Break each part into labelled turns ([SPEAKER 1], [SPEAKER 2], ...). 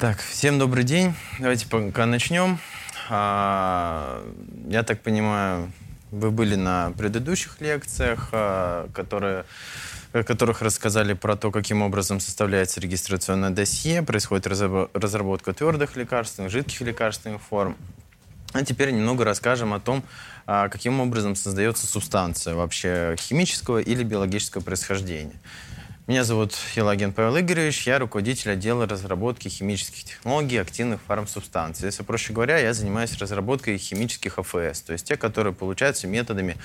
[SPEAKER 1] Так, всем добрый день. Давайте пока начнем. А, я так понимаю, вы были на предыдущих лекциях, а, которые в которых рассказали про то, каким образом составляется регистрационное досье, происходит разработка твердых лекарственных, жидких лекарственных форм. А теперь немного расскажем о том, а, каким образом создается субстанция вообще химического или биологического происхождения. Меня зовут Елагин Павел Игоревич, я руководитель отдела разработки химических технологий активных фармсубстанций. Если проще говоря, я занимаюсь разработкой химических АФС, то есть те, которые получаются методами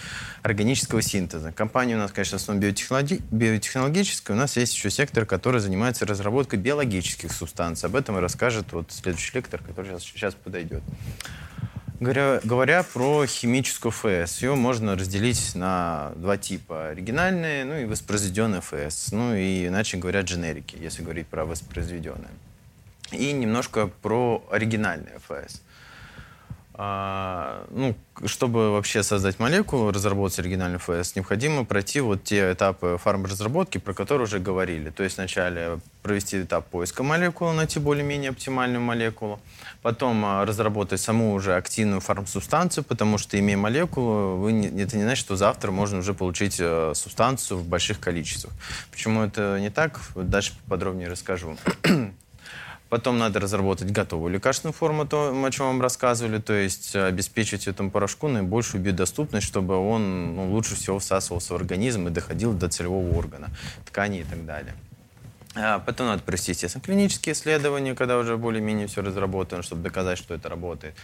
[SPEAKER 1] органического синтеза. Компания у нас, конечно, в основном биотехнологи... биотехнологическая, у нас есть еще сектор, который занимается разработкой биологических субстанций. Об этом и расскажет вот следующий лектор, который сейчас, сейчас подойдет. Говоря, говоря про химическую ФС, ее можно разделить на два типа. Оригинальные, ну и воспроизведенные ФС. Ну и, иначе говоря, дженерики, если говорить про воспроизведенные. И немножко про оригинальные ФС. А, ну, чтобы вообще создать молекулу, разработать оригинальный ФС, необходимо пройти вот те этапы фармразработки, про которые уже говорили. То есть вначале провести этап поиска молекулы, найти более-менее оптимальную молекулу, потом а, разработать саму уже активную фармсубстанцию, потому что, имея молекулу, вы не, это не значит, что завтра можно уже получить э, субстанцию в больших количествах. Почему это не так, дальше подробнее расскажу. Потом надо разработать готовую лекарственную форму, то, о чем вам рассказывали, то есть обеспечить этому порошку наибольшую биодоступность, чтобы он ну, лучше всего всасывался в организм и доходил до целевого органа, ткани и так далее. А потом надо провести, естественно, клинические исследования, когда уже более-менее все разработано, чтобы доказать, что это работает.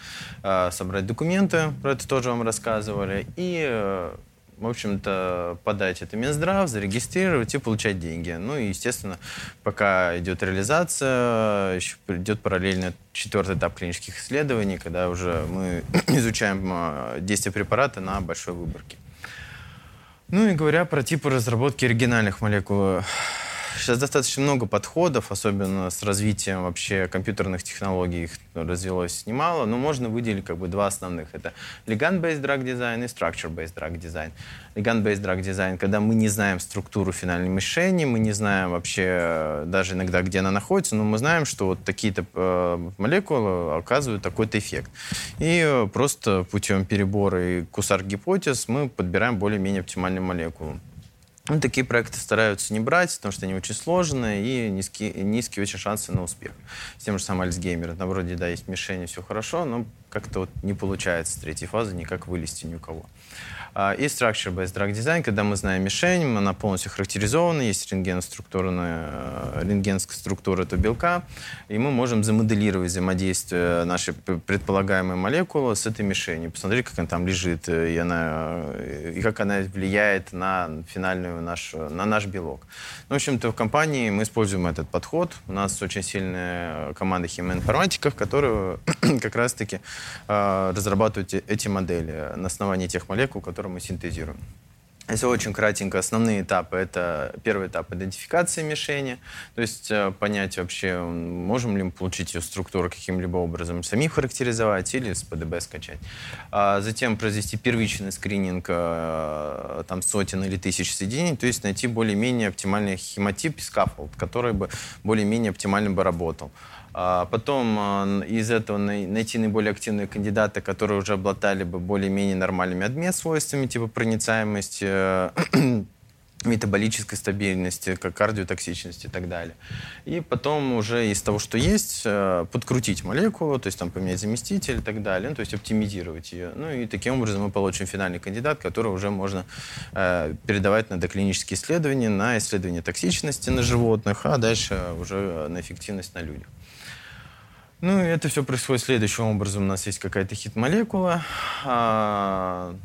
[SPEAKER 1] А, собрать документы, про это тоже вам рассказывали. И э, в общем-то, подать это Минздрав, зарегистрировать и получать деньги. Ну и, естественно, пока идет реализация, еще идет параллельно четвертый этап клинических исследований, когда уже мы изучаем а, действие препарата на большой выборке. Ну и говоря про типы разработки оригинальных молекул, Сейчас достаточно много подходов, особенно с развитием вообще компьютерных технологий, их развелось немало, но можно выделить как бы два основных. Это ligand-based drug design и structure-based drug design. Ligand-based drug design, когда мы не знаем структуру финальной мишени, мы не знаем вообще э, даже иногда, где она находится, но мы знаем, что вот такие-то э, молекулы оказывают такой-то эффект. И э, просто путем перебора и кусар гипотез мы подбираем более-менее оптимальную молекулу. Ну, такие проекты стараются не брать, потому что они очень сложные и низкие, низкие очень шансы на успех. С тем же самым Альцгеймер. На вроде, да, есть мишени, все хорошо, но как-то вот не получается третьей фазы никак вылезти ни у кого. А, и structure-based drug design, когда мы знаем мишень, она полностью характеризована, есть рентгеноструктурная, э, рентгенская структура этого белка, и мы можем замоделировать взаимодействие нашей предполагаемой молекулы с этой мишенью, посмотреть, как она там лежит, э, и, она, э, и как она влияет на финальную нашу, на наш белок. Ну, в общем-то, в компании мы используем этот подход. У нас очень сильная команда химиоинформатиков, которые как раз-таки разрабатывают эти модели на основании тех молекул, которые которые мы синтезируем. Если очень кратенько, основные этапы — это первый этап идентификации мишени, то есть э, понять вообще, можем ли мы получить ее структуру каким-либо образом, сами характеризовать или с PDB скачать. А затем произвести первичный скрининг э, там, сотен или тысяч соединений, то есть найти более-менее оптимальный хемотип и scaffold, который бы более-менее оптимально бы работал. А потом а, из этого найти наиболее активные кандидаты, которые уже обладали бы более-менее нормальными адмет-свойствами, типа проницаемости, э, метаболической стабильности, как кардиотоксичности и так далее. И потом уже из того, что есть, э, подкрутить молекулу, то есть там поменять заместитель и так далее, ну, то есть оптимизировать ее. Ну и таким образом мы получим финальный кандидат, который уже можно э, передавать на доклинические исследования, на исследование токсичности на животных, а дальше уже на эффективность на людях. Ну, это все происходит следующим образом. У нас есть какая-то хит-молекула, а,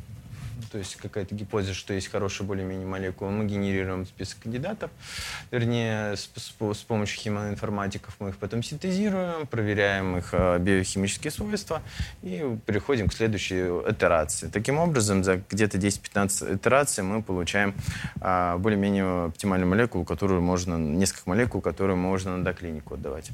[SPEAKER 1] то есть какая-то гипотеза, что есть хорошая более-менее молекула. Мы генерируем список кандидатов, вернее, с, с, с помощью химоинформатиков мы их потом синтезируем, проверяем их а, биохимические свойства и переходим к следующей итерации. Таким образом, за где-то 10-15 итераций мы получаем а, более-менее оптимальную молекулу, которую можно, несколько молекул, которые можно на доклинику отдавать.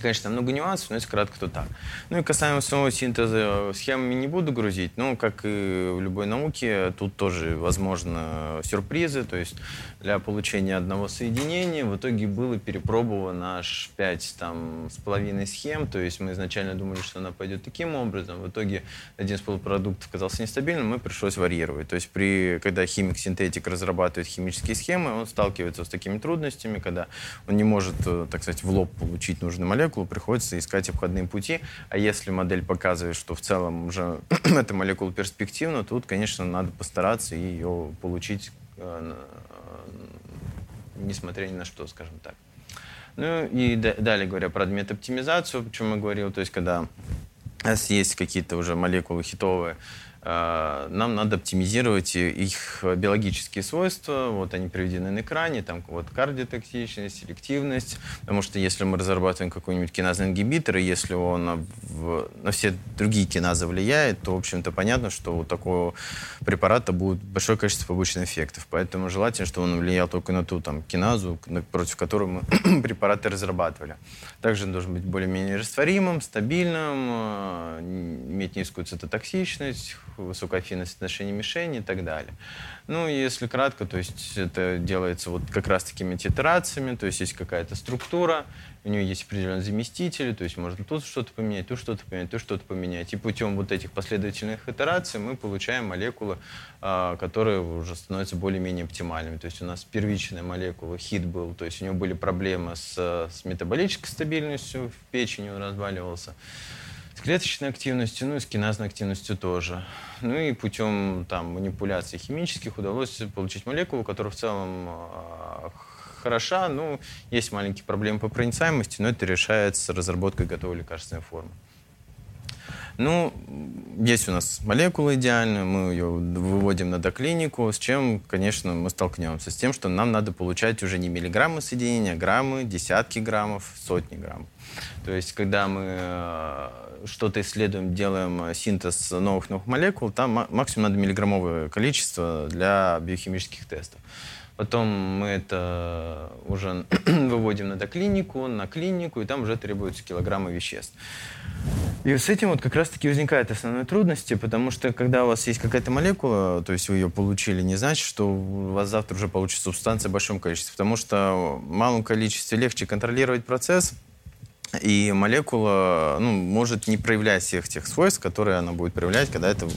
[SPEAKER 1] Конечно, много нюансов, но если кратко, то так. Ну и касаемо самого синтеза, схемами не буду грузить. Ну, как и в любой науке, тут тоже возможно сюрпризы. То есть для получения одного соединения в итоге было перепробовано аж 5 там, с половиной схем. То есть мы изначально думали, что она пойдет таким образом. В итоге один из полупродуктов оказался нестабильным, мы пришлось варьировать. То есть при, когда химик-синтетик разрабатывает химические схемы, он сталкивается с такими трудностями, когда он не может, э, так сказать, в лоб получить нужную молекулу, молекулу, приходится искать обходные пути. А если модель показывает, что в целом уже эта молекула перспективна, тут, конечно, надо постараться ее получить, э, несмотря ни на что, скажем так. Ну и далее говоря про оптимизацию, о чем я говорил, то есть когда у нас есть какие-то уже молекулы хитовые, Э, нам надо оптимизировать их биологические свойства. Вот они приведены на экране, там вот кардиотоксичность, селективность. Потому что если мы разрабатываем какой-нибудь киназный ингибитор, и если он в, на все другие киназы влияет, то, в общем-то, понятно, что у такого препарата будет большое количество побочных эффектов. Поэтому желательно, чтобы он влиял только на ту там, киназу, против которой мы препараты разрабатывали. Также он должен быть более-менее растворимым, стабильным, э, иметь низкую цитотоксичность, высокая афинность отношений мишени и так далее. Ну, если кратко, то есть это делается вот как раз такими титрациями, то есть есть какая-то структура, у нее есть определенные заместители, то есть можно тут что-то поменять, тут что-то поменять, тут что-то поменять. И путем вот этих последовательных итераций мы получаем молекулы, а, которые уже становятся более-менее оптимальными. То есть у нас первичная молекула, хит был, то есть у него были проблемы с, с метаболической стабильностью, в печени он разваливался клеточной активностью, ну и с киназной активностью тоже. Ну и путем там, манипуляций химических удалось получить молекулу, которая в целом э, хороша. Ну, есть маленькие проблемы по проницаемости, но это решается разработкой готовой лекарственной формы. Ну, есть у нас молекула идеальная, мы ее выводим на доклинику, с чем, конечно, мы столкнемся. С тем, что нам надо получать уже не миллиграммы соединения, а граммы, десятки граммов, сотни граммов. То есть, когда мы э, что-то исследуем, делаем синтез новых новых молекул, там максимум надо миллиграммовое количество для биохимических тестов. Потом мы это уже выводим на доклинику, на клинику, и там уже требуются килограммы веществ. И с этим вот как раз-таки возникают основные трудности, потому что когда у вас есть какая-то молекула, то есть вы ее получили, не значит, что у вас завтра уже получится субстанция в большом количестве, потому что в малом количестве легче контролировать процесс, и молекула ну, может не проявлять всех тех свойств, которые она будет проявлять, когда это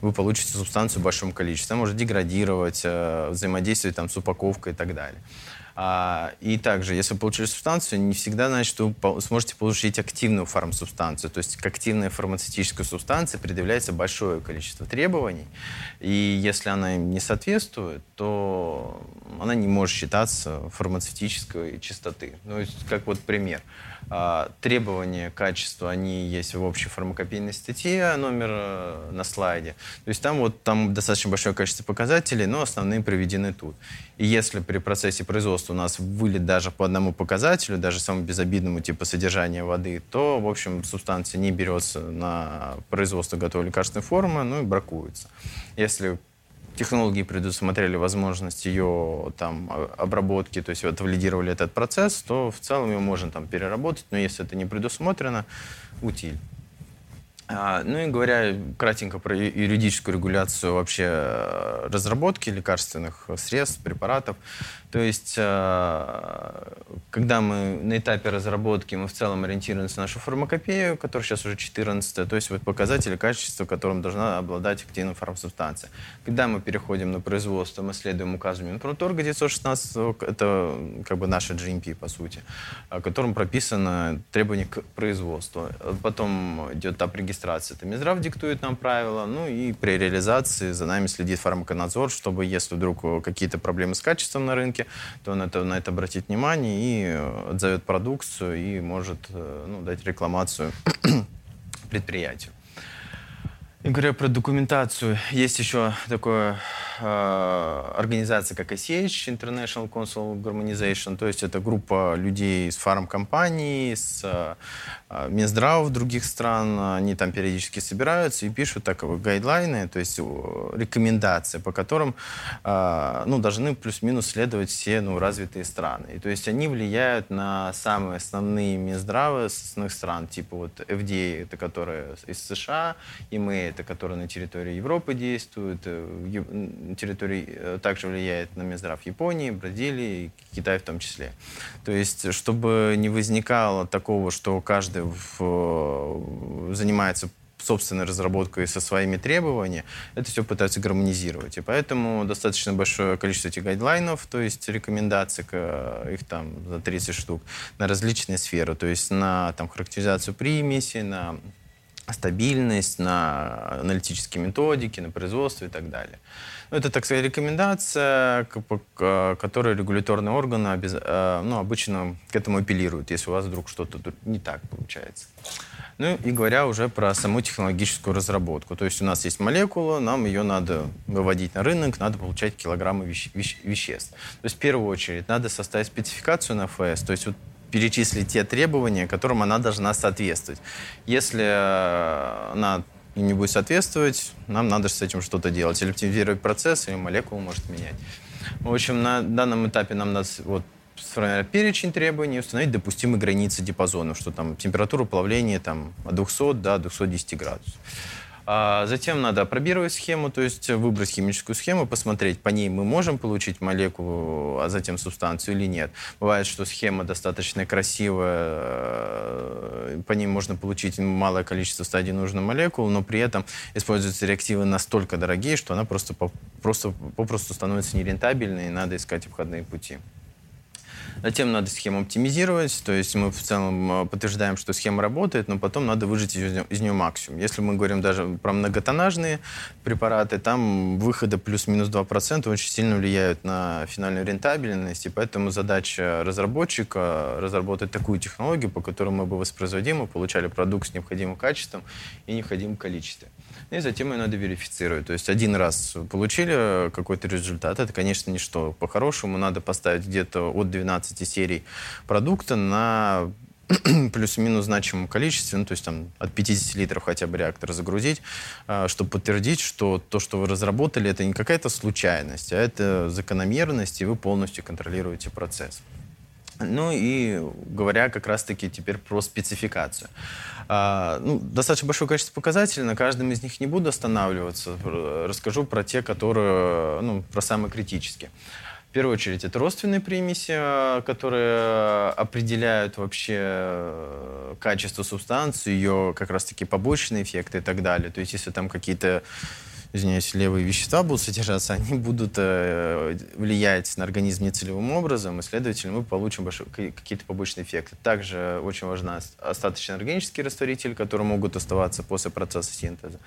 [SPEAKER 1] вы получите субстанцию в большом количестве. Она может деградировать, э, взаимодействовать там, с упаковкой и так далее. А, и также, если вы получили субстанцию, не всегда значит, что вы сможете получить активную фармсубстанцию. То есть к активной фармацевтической субстанции предъявляется большое количество требований. И если она им не соответствует, то она не может считаться фармацевтической чистоты. Ну, как вот пример. А, требования качества, они есть в общей фармакопейной статье, номер э, на слайде. То есть там вот там достаточно большое количество показателей, но основные приведены тут. И если при процессе производства у нас вылет даже по одному показателю, даже самому безобидному типа содержания воды, то, в общем, субстанция не берется на производство готовой лекарственной формы, ну и бракуется. Если технологии предусмотрели возможность ее там обработки, то есть вот валидировали этот процесс, то в целом ее можно там переработать, но если это не предусмотрено, утиль. А, ну и говоря кратенько про юридическую регуляцию вообще э, разработки лекарственных средств, препаратов, то есть, э, когда мы на этапе разработки, мы в целом ориентируемся на нашу фармакопею, которая сейчас уже 14 то есть вот показатели качества, которым должна обладать активная фармсубстанция. Когда мы переходим на производство, мы следуем указу Минпромторга 916, это как бы наша GMP, по сути, в котором прописано требования к производству. Потом идет этап регистрации, это Минздрав диктует нам правила, ну и при реализации за нами следит фармаконадзор, чтобы если вдруг какие-то проблемы с качеством на рынке, то он это, на это обратит внимание и э, отзовет продукцию и может э, ну, дать рекламацию предприятию. И говоря про документацию, есть еще такое э, организация как ICH, International Council Harmonization, то есть это группа людей с фармкомпаний, с э, Минздравов других стран, они там периодически собираются и пишут так гайдлайны, то есть рекомендации, по которым э, ну, должны плюс-минус следовать все ну, развитые страны. И, то есть они влияют на самые основные Минздравы основных стран, типа вот FDA, это которые из США, EMA, это которые на территории Европы действуют, э, на территории э, также влияет на Минздрав Японии, Бразилии, Китай в том числе. То есть, чтобы не возникало такого, что каждый в, э, занимается собственной разработкой со своими требованиями, это все пытаются гармонизировать. И поэтому достаточно большое количество этих гайдлайнов, то есть рекомендаций, их там за 30 штук, на различные сферы, то есть на там, характеризацию примесей, на стабильность, на аналитические методики, на производство и так далее. Ну, это, так сказать, рекомендация, которую регуляторные органы э, ну, обычно к этому апеллируют, если у вас вдруг что-то не так получается. Ну и говоря уже про саму технологическую разработку. То есть у нас есть молекула, нам ее надо выводить на рынок, надо получать килограммы веще веществ. То есть в первую очередь надо составить спецификацию на ФС, то есть вот перечислить те требования, которым она должна соответствовать. Если э, она не будет соответствовать, нам надо с этим что-то делать. Или оптимизировать процесс, или молекулу может менять. В общем, на данном этапе нам надо вот, сформировать перечень требований, установить допустимые границы диапазонов, что там температура плавления там, от 200 до 210 градусов. А затем надо опробировать схему, то есть выбрать химическую схему, посмотреть, по ней мы можем получить молекулу, а затем субстанцию или нет. Бывает, что схема достаточно красивая, э, по ней можно получить малое количество стадий нужной молекулы, но при этом используются реактивы настолько дорогие, что она просто, просто попросту становится нерентабельной, и надо искать обходные пути. Затем надо схему оптимизировать, то есть мы в целом э, подтверждаем, что схема работает, но потом надо выжать из, из нее максимум. Если мы говорим даже про многотоннажные препараты, там выходы плюс-минус 2% очень сильно влияют на финальную рентабельность, и поэтому задача разработчика разработать такую технологию, по которой мы бы воспроизводимо получали продукт с необходимым качеством и необходимым количеством и затем ее надо верифицировать. То есть один раз получили какой-то результат, это, конечно, ничто. По-хорошему надо поставить где-то от 12 серий продукта на плюс-минус значимом количестве, ну, то есть там от 50 литров хотя бы реактор загрузить, а, чтобы подтвердить, что то, что вы разработали, это не какая-то случайность, а это закономерность, и вы полностью контролируете процесс. Ну и говоря как раз-таки теперь про спецификацию. А, ну, достаточно большое количество показателей, на каждом из них не буду останавливаться. Расскажу про те, которые, ну, про самые критические. В первую очередь, это родственные примеси, а, которые определяют вообще э, качество субстанции, ее как раз-таки побочные эффекты и так далее. То есть, если там какие-то извиняюсь, левые вещества будут содержаться, они будут э, влиять на организм нецелевым образом, и, следовательно, мы получим какие-то побочные эффекты. Также очень важна остаточный органический растворитель, которые могут оставаться после процесса синтеза.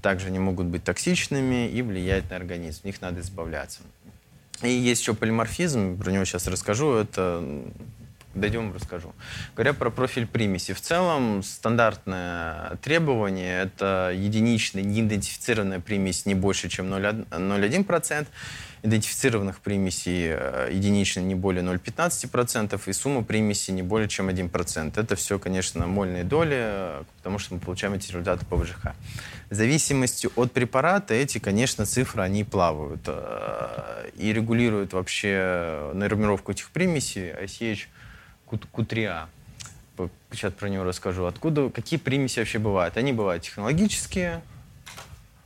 [SPEAKER 1] Также они могут быть токсичными и влиять на организм. От них надо избавляться. И есть еще полиморфизм, про него сейчас расскажу. Это дойдем, расскажу. Говоря про профиль примеси, в целом стандартное требование – это единичная неидентифицированная примесь не больше, чем 0,1%, идентифицированных примесей э, единичная не более 0,15% и сумма примеси не более чем 1%. Это все, конечно, мольные доли, потому что мы получаем эти результаты по ВЖХ. В зависимости от препарата эти, конечно, цифры, они плавают э, и регулируют вообще нормировку этих примесей. ICH – Q3A. Сейчас про него расскажу. Откуда, какие примеси вообще бывают? Они бывают технологические,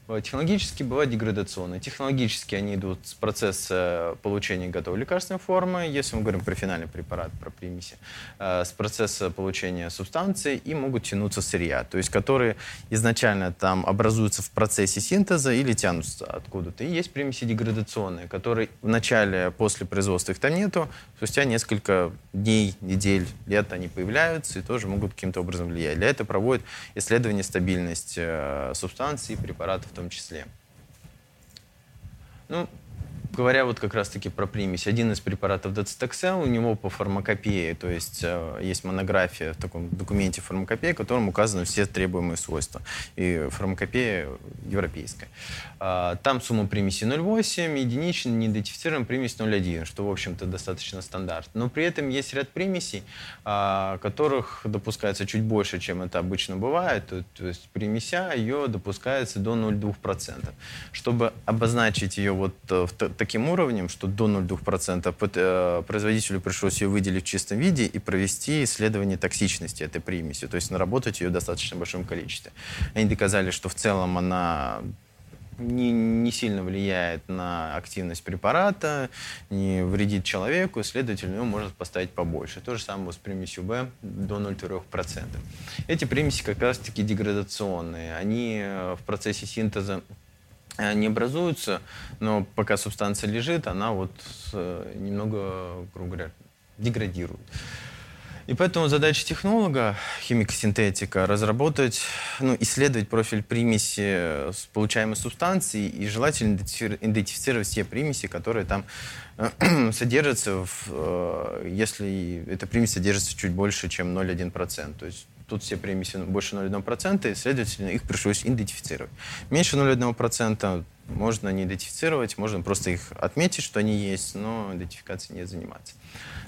[SPEAKER 1] Технологически бывают деградационные. Технологически они идут с процесса получения готовой лекарственной формы, если мы говорим про финальный препарат, про примеси, э, с процесса получения субстанции и могут тянуться сырья, то есть которые изначально там образуются в процессе синтеза или тянутся откуда-то. И есть примеси деградационные, которые в начале, после производства их там нету, спустя несколько дней, недель, лет они появляются и тоже могут каким-то образом влиять. Для этого проводят исследование стабильности э, субстанции и препаратов том числе. Ну, говоря вот как раз-таки про примесь, один из препаратов доцитоксел, у него по фармакопее, то есть э, есть монография в таком документе фармакопеи, в котором указаны все требуемые свойства. И фармакопея европейская. А, там сумма примеси 0,8, единичная, неидентифицируем примесь 0,1, что, в общем-то, достаточно стандарт. Но при этом есть ряд примесей, а, которых допускается чуть больше, чем это обычно бывает. То, есть примеся ее допускается до 0,2%. Чтобы обозначить ее вот э, таким уровнем, что до 0,2%, э, производителю пришлось ее выделить в чистом виде и провести исследование токсичности этой примеси, то есть наработать ее в достаточно большом количестве. Они доказали, что в целом она не, не сильно влияет на активность препарата, не вредит человеку, следовательно, его можно поставить побольше. То же самое с примесью В до 0,3%. Эти примеси как раз-таки деградационные. Они э, в процессе синтеза не образуются, но пока субстанция лежит, она вот э, немного, грубо говоря, деградирует. И поэтому задача технолога, химико-синтетика, разработать, ну, исследовать профиль примеси с получаемой субстанции и желательно идентифицировать все примеси, которые там э, содержатся, в, э, если эта примесь содержится чуть больше, чем 0,1%. То есть тут все примеси больше 0,1%, и, следовательно, их пришлось идентифицировать. Меньше 0,1% можно не идентифицировать, можно просто их отметить, что они есть, но идентификацией не заниматься.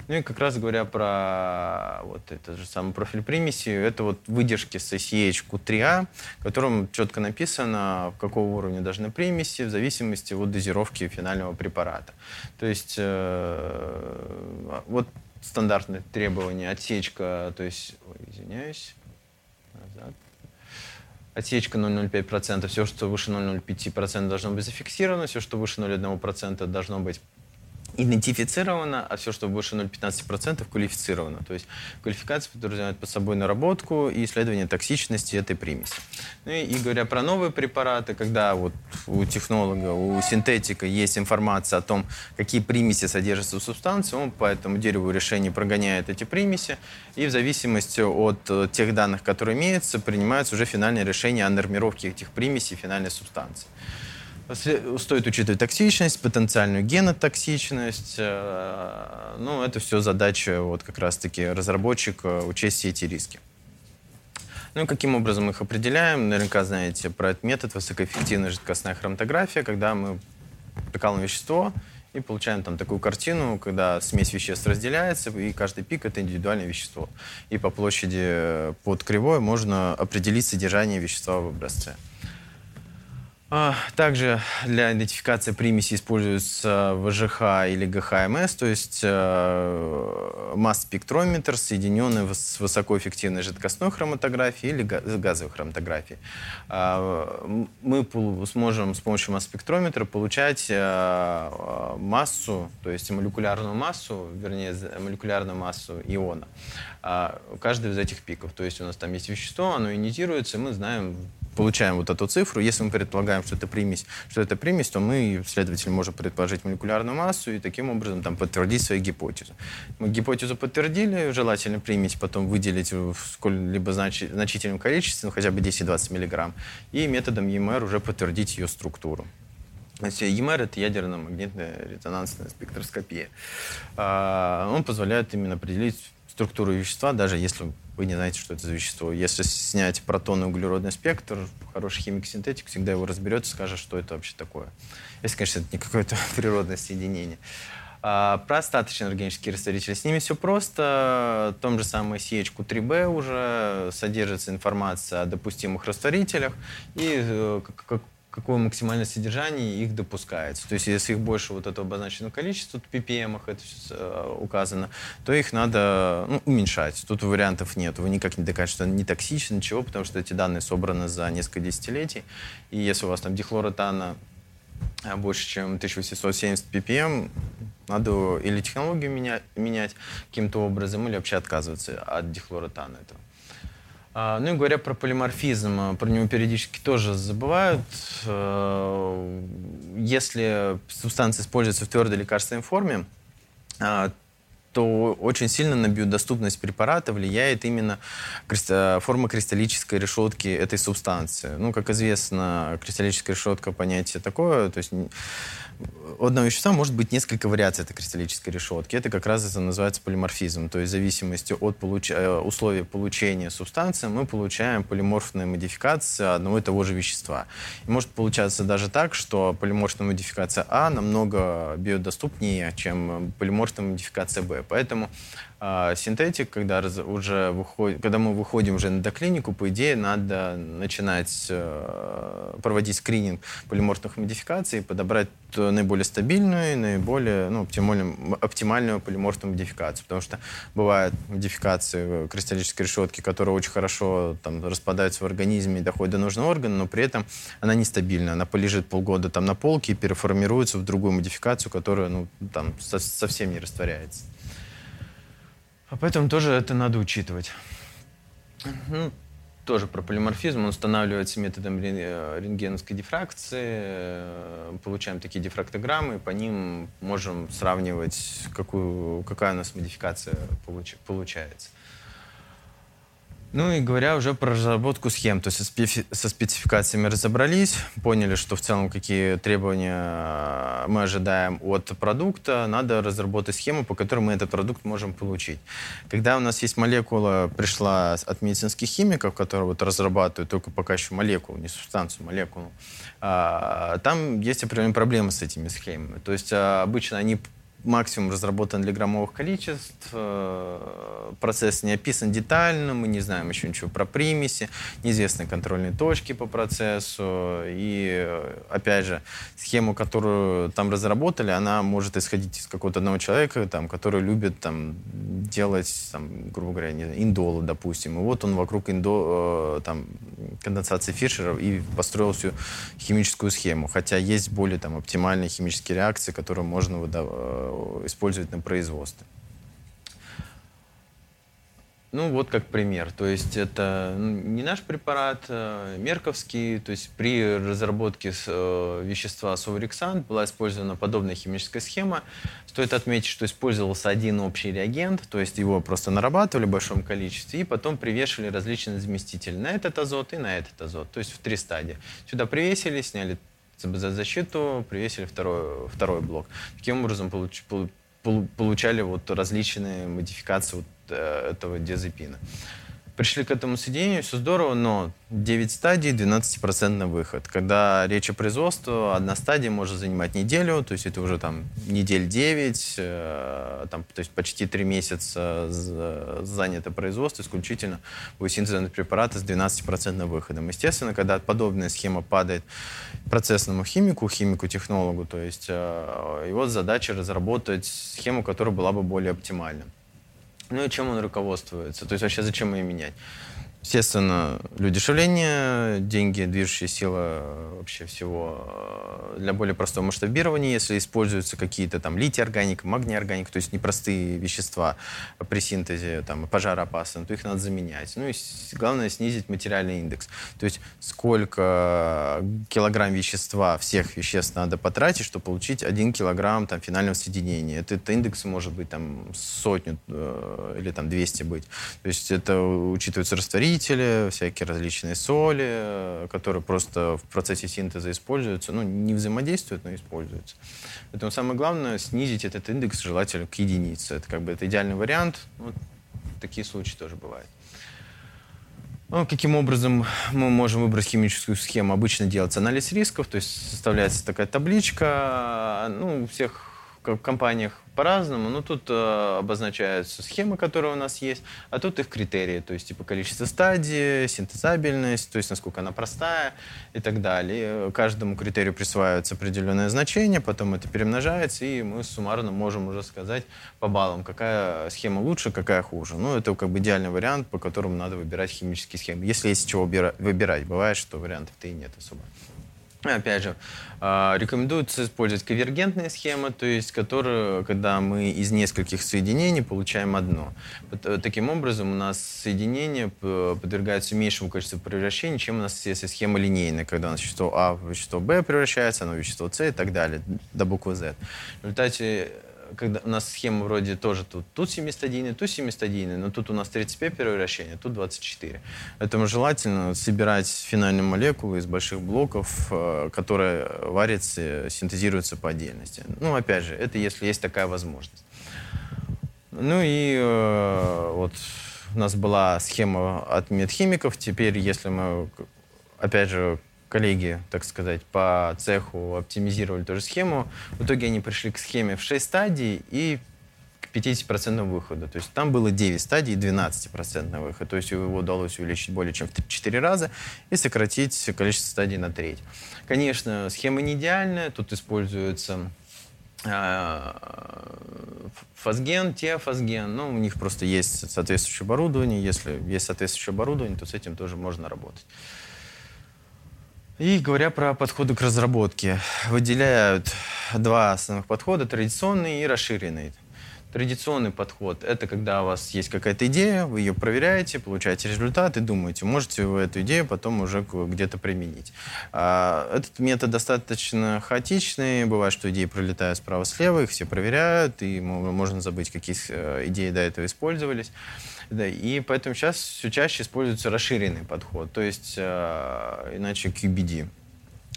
[SPEAKER 1] Ну и как раз говоря про вот этот же самый профиль примеси, это вот выдержки с ACH Q3A, в котором четко написано, какого уровня должны примеси в зависимости от дозировки финального препарата. То есть э, вот стандартные требования, отсечка, то есть, ой, извиняюсь, назад. Отсечка 0,05%, все, что выше 0,05% должно быть зафиксировано, все, что выше 0,1% должно быть идентифицировано, а все, что больше 0,15%, квалифицировано. То есть квалификация подразумевает под собой наработку и исследование токсичности этой примеси. Ну и, и говоря про новые препараты, когда вот у технолога, у синтетика есть информация о том, какие примеси содержатся в субстанции, он по этому дереву решений прогоняет эти примеси, и в зависимости от э, тех данных, которые имеются, принимается уже финальное решение о нормировке этих примесей финальной субстанции. Стоит учитывать токсичность, потенциальную генотоксичность. Э, ну, это все задача вот как раз-таки разработчика учесть все эти риски. Ну, каким образом их определяем? Наверняка знаете про этот метод высокоэффективная жидкостная хроматография, когда мы прикалываем вещество и получаем там такую картину, когда смесь веществ разделяется, и каждый пик — это индивидуальное вещество. И по площади э, под кривой можно определить содержание вещества в образце. А, также для идентификации примеси используется ВЖХ или ГХМС, то есть э, масс-спектрометр, соединенный с высокоэффективной жидкостной хроматографией или газовой хроматографией. А, мы сможем с помощью масс-спектрометра получать э, массу, то есть молекулярную массу, вернее, молекулярную массу иона а, каждый из этих пиков. То есть у нас там есть вещество, оно ионизируется, и мы знаем получаем вот эту цифру. Если мы предполагаем, что это примесь, что это примесь, то мы, следовательно, можем предположить молекулярную массу и таким образом там, подтвердить свою гипотезу. Мы гипотезу подтвердили, желательно примесь потом выделить в сколь-либо знач значительном количестве, ну, хотя бы 10-20 миллиграмм, и методом EMR уже подтвердить ее структуру. EMR — это ядерно-магнитная резонансная спектроскопия. А, он позволяет именно определить структуру вещества, даже если вы не знаете, что это за вещество. Если снять протонный углеродный спектр, хороший химик-синтетик всегда его разберет и скажет, что это вообще такое. Если, конечно, это не какое-то природное соединение. А, про остаточные органические растворители. С ними все просто. В том же самом CHQ3B уже содержится информация о допустимых растворителях. И э, какое максимальное содержание их допускается. То есть если их больше вот этого обозначенного количества, в ppm это все э, указано, то их надо ну, уменьшать. Тут вариантов нет. Вы никак не докажете, что они не токсичны, ничего, потому что эти данные собраны за несколько десятилетий. И если у вас там дихлоротана э, больше, чем 1870 ppm, надо или технологию менять, менять каким-то образом, или вообще отказываться от дихлоротана этого. А, ну и говоря про полиморфизм, а, про него периодически тоже забывают. А, если субстанция используется в твердой лекарственной форме, то очень сильно на биодоступность препарата влияет именно форма кристаллической решетки этой субстанции. Ну, как известно, кристаллическая решетка понятие такое, то есть одного вещества может быть несколько вариаций этой кристаллической решетки. Это как раз это называется полиморфизм. То есть в зависимости от получ... Э, условий получения субстанции мы получаем полиморфные модификации одного и того же вещества. И может получаться даже так, что полиморфная модификация А намного биодоступнее, чем полиморфная модификация Б. Поэтому а синтетик, когда уже выходит, когда мы выходим уже на доклинику, по идее, надо начинать э, проводить скрининг полиморфных модификаций, подобрать наиболее стабильную, наиболее ну, оптимальную, оптимальную полиморфную модификацию. Потому что бывают модификации кристаллической решетки, которые очень хорошо там, распадаются в организме и доходят до нужного органа, но при этом она нестабильна. Она полежит полгода там на полке и переформируется в другую модификацию, которая ну, там, совсем не растворяется. А поэтому тоже это надо учитывать. Ну, тоже про полиморфизм. Он устанавливается методом э, рентгеновской дифракции. Э, получаем такие дифрактограммы, по ним можем сравнивать, какую, какая у нас модификация получ, получается. Ну и говоря уже про разработку схем, то есть со спецификациями разобрались, поняли, что в целом какие требования э, мы ожидаем от продукта, надо разработать схему, по которой мы этот продукт можем получить. Когда у нас есть молекула, пришла от медицинских химиков, которые вот разрабатывают только пока еще молекулу, не субстанцию, молекулу, а, там есть определенные проблемы с этими схемами. То есть а, обычно они максимум разработан для граммовых количеств, э, процесс не описан детально, мы не знаем еще ничего про примеси, неизвестны контрольные точки по процессу, и, опять же, схему, которую там разработали, она может исходить из какого-то одного человека, там, который любит там, делать, там, грубо говоря, не, индолы, допустим, и вот он вокруг индо, э, там, конденсации Фишера и построил всю химическую схему, хотя есть более там, оптимальные химические реакции, которые можно выдавать э, использовать на производстве. Ну, вот как пример. То есть это ну, не наш препарат, а мерковский. То есть при разработке э, вещества сувариксан была использована подобная химическая схема. Стоит отметить, что использовался один общий реагент, то есть его просто нарабатывали в большом количестве и потом привешивали различные заместители на этот азот и на этот азот. То есть в три стадии. Сюда привесили, сняли за защиту, привесили второй, второй блок. Таким образом получ, получали вот различные модификации вот э, этого диазепина пришли к этому соединению, все здорово, но 9 стадий, 12% выход. Когда речь о производстве, одна стадия может занимать неделю, то есть это уже там недель 9, э, там, то есть почти 3 месяца занято производство исключительно у синтезного препарата с 12% выходом. Естественно, когда подобная схема падает процессному химику, химику-технологу, то есть э, его задача разработать схему, которая была бы более оптимальна. Ну и чем он руководствуется? То есть вообще зачем ее менять? Естественно, для удешевления, деньги, движущая сила вообще всего э, для более простого масштабирования, если используются какие-то там литий-органика, магний-органика, то есть непростые вещества при синтезе, там, пожароопасные, то их надо заменять. Ну и главное снизить материальный индекс. То есть сколько килограмм вещества, всех веществ надо потратить, чтобы получить один килограмм там, финального соединения. Этот индекс может быть там сотню э, или там 200 быть. То есть это учитывается растворение растворители, всякие различные соли, которые просто в процессе синтеза используются, ну, не взаимодействуют, но используются. Поэтому самое главное снизить этот индекс желательно к единице. Это как бы это идеальный вариант. Вот такие случаи тоже бывают. Ну, каким образом мы можем выбрать химическую схему? Обычно делается анализ рисков, то есть составляется такая табличка. Ну, у всех в компаниях по-разному, но тут э, обозначаются схемы, которые у нас есть, а тут их критерии, то есть типа количество стадий, синтезабельность, то есть насколько она простая и так далее. И каждому критерию присваивается определенное значение, потом это перемножается, и мы суммарно можем уже сказать по баллам, какая схема лучше, какая хуже. Ну, это как бы идеальный вариант, по которому надо выбирать химические схемы. Если есть чего выбирать, бывает, что вариантов-то и нет особо. Опять же, а, рекомендуется использовать конвергентные схемы, то есть которые, когда мы из нескольких соединений получаем одно. Э, таким образом, у нас соединение подвергается меньшему количеству превращений, чем у нас если схема линейная, когда у нас вещество А в вещество Б превращается, оно в вещество С и так далее, до буквы Z. В результате когда у нас схема вроде тоже тут, тут 71, тут 71, но тут у нас 35 превращения, тут 24. Поэтому желательно собирать финальную молекулу из больших блоков, э, которые варятся, синтезируются по отдельности. Ну, опять же, это если есть такая возможность. Ну и э, вот у нас была схема от медхимиков. Теперь, если мы, опять же, коллеги, так сказать, по цеху оптимизировали ту же схему, в итоге они пришли к схеме в 6 стадий и к 50% выхода. То есть там было 9 стадий и 12% выход. То есть его удалось увеличить более чем в 4 раза и сократить количество стадий на треть. Конечно, схема не идеальная. Тут используется а, фазген, теофазген, ну, у них просто есть соответствующее оборудование. Если есть соответствующее оборудование, то с этим тоже можно работать. И говоря про подходы к разработке, выделяют два основных подхода, традиционный и расширенный. Традиционный подход – это когда у вас есть какая-то идея, вы ее проверяете, получаете результат и думаете, можете вы эту идею потом уже где-то применить. А, этот метод достаточно хаотичный. Бывает, что идеи пролетают справа-слева, их все проверяют, и можно забыть, какие э, идеи до этого использовались. Да, и поэтому сейчас все чаще используется расширенный подход, то есть э, иначе QBD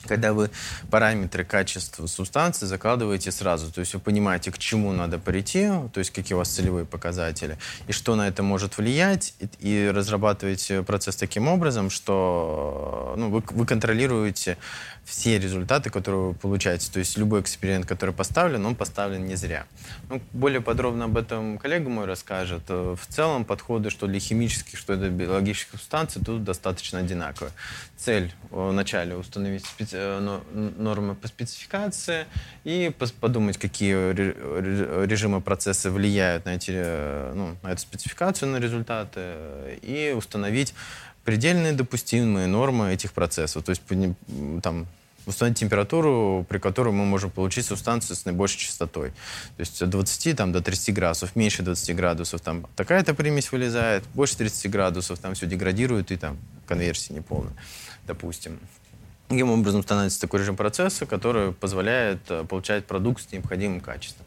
[SPEAKER 1] когда вы параметры качества субстанции закладываете сразу. То есть вы понимаете, к чему надо прийти, то есть какие у вас целевые показатели, и что на это может влиять, и, и разрабатываете процесс таким образом, что ну, вы, вы контролируете все результаты, которые вы получаете. То есть любой эксперимент, который поставлен, он поставлен не зря. Ну, более подробно об этом коллега мой расскажет. В целом подходы, что для химических, что для биологических субстанций, тут достаточно одинаковые. Цель вначале установить специ... Э, нормы по спецификации и подумать, какие режимы процесса влияют на, эти, э, ну, на эту спецификацию, на результаты, и установить предельные допустимые нормы этих процессов. То есть там установить температуру, при которой мы можем получить субстанцию с наибольшей частотой. То есть от 20 там, до 30 градусов, меньше 20 градусов, там такая-то примесь вылезает, больше 30 градусов, там все деградирует и там конверсия неполная, допустим. Таким образом становится такой режим процесса, который позволяет э, получать продукт с необходимым качеством.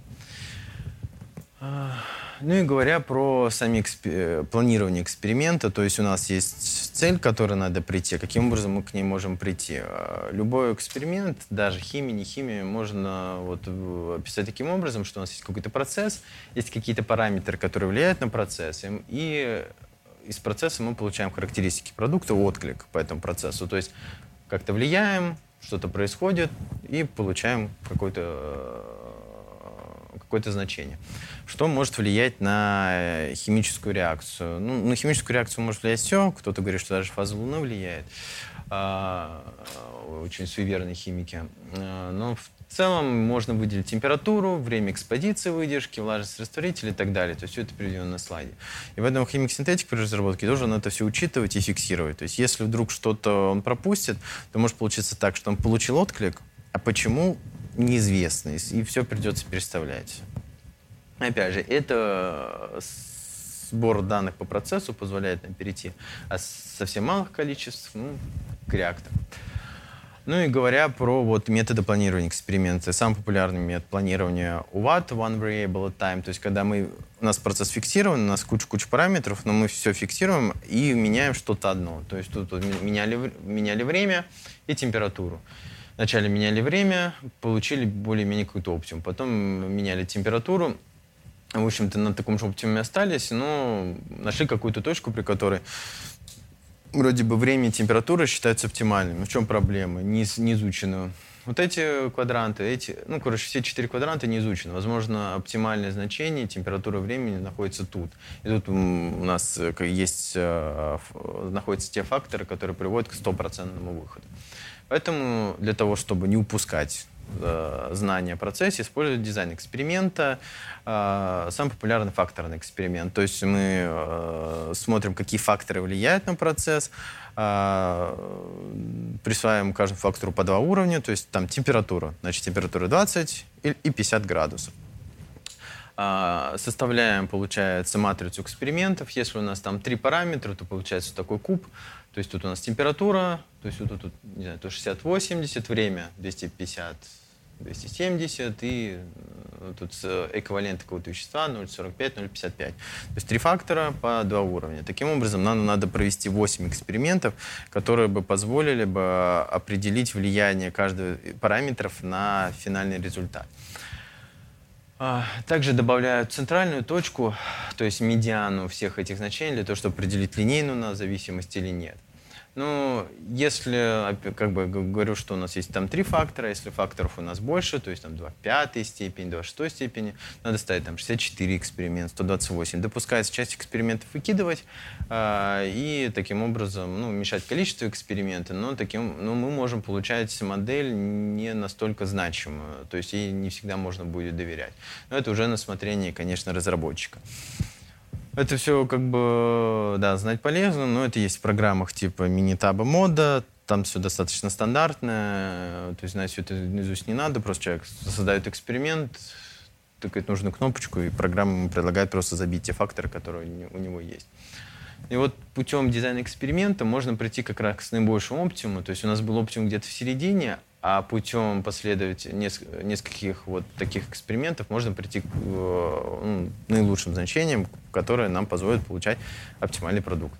[SPEAKER 1] Ну и говоря про сами эксп... Э, планирование эксперимента, то есть у нас есть цель, к которой надо прийти, каким образом мы к ней можем прийти. А, любой эксперимент, даже химия, не химия, можно вот описать таким образом, что у нас есть какой-то процесс, есть какие-то параметры, которые влияют на процесс, и из процесса мы получаем характеристики продукта, отклик по этому процессу. То есть как-то влияем, что-то происходит, и получаем какой-то э, какое-то значение. Что может влиять на э, химическую реакцию? Ну, на химическую реакцию может влиять все. Кто-то говорит, что даже фаза Луны влияет. А, очень суеверные химики. А, но в целом можно выделить температуру, время экспозиции выдержки, влажность растворителя и так далее. То есть все это приведено на слайде. И в этом химик-синтетик при разработке должен это все учитывать и фиксировать. То есть если вдруг что-то он пропустит, то может получиться так, что он получил отклик, а почему неизвестный, и все придется переставлять. Опять же, это сбор данных по процессу позволяет нам перейти от совсем малых количеств ну, к реактору. Ну и говоря про вот методы планирования эксперимента, самый популярный метод планирования UVAT, One Variable Time, то есть когда мы, у нас процесс фиксирован, у нас куча-куча параметров, но мы все фиксируем и меняем что-то одно. То есть тут меняли, меняли время и температуру. Вначале меняли время, получили более-менее какой-то оптимум. Потом меняли температуру. В общем-то, на таком же оптимуме остались, но нашли какую-то точку, при которой вроде бы время и температура считаются оптимальными. В чем проблема? Не, не изучено. Вот эти квадранты, эти, ну, короче, все четыре квадранта не изучены. Возможно, оптимальное значение температуры времени находится тут. И тут у нас э, есть, э, находятся те факторы, которые приводят к стопроцентному выходу. Поэтому для того, чтобы не упускать знания о процессе, используют дизайн эксперимента, э, самый популярный факторный эксперимент. То есть мы э, смотрим, какие факторы влияют на процесс, э, присваиваем каждому фактору по два уровня, то есть там температура, значит температура 20 и 50 градусов. Составляем, получается, матрицу экспериментов. Если у нас там три параметра, то получается такой куб. То есть тут у нас температура, то есть тут, тут не знаю, то 60-80, время 250 270 и э, тут эквивалент какого-то вещества 0,45, 0,55. То есть три фактора по два уровня. Таким образом, нам надо провести 8 экспериментов, которые бы позволили бы определить влияние каждого параметров на финальный результат. А, также добавляют центральную точку, то есть медиану всех этих значений, для того, чтобы определить линейную на зависимость или нет. Ну, если, как бы говорю, что у нас есть там три фактора, если факторов у нас больше, то есть там 2 в пятой степени, 2 в шестой степени, надо ставить там 64 эксперимент, 128. Допускается часть экспериментов выкидывать э, и таким образом ну, уменьшать количество экспериментов, но таким, ну, мы можем получать модель не настолько значимую, то есть ей не всегда можно будет доверять. Но это уже на смотрение, конечно, разработчика. Это все как бы, да, знать полезно, но это есть в программах типа мини-таба мода, там все достаточно стандартное, то есть знать все это наизусть не надо, просто человек создает эксперимент, тыкает нужную кнопочку, и программа ему предлагает просто забить те факторы, которые у него есть. И вот путем дизайна эксперимента можно прийти как раз к наибольшему оптимуму. То есть у нас был оптимум где-то в середине, а путем последовать нескольких вот таких экспериментов можно прийти к э, ну, наилучшим значениям, которые нам позволят получать оптимальный продукт.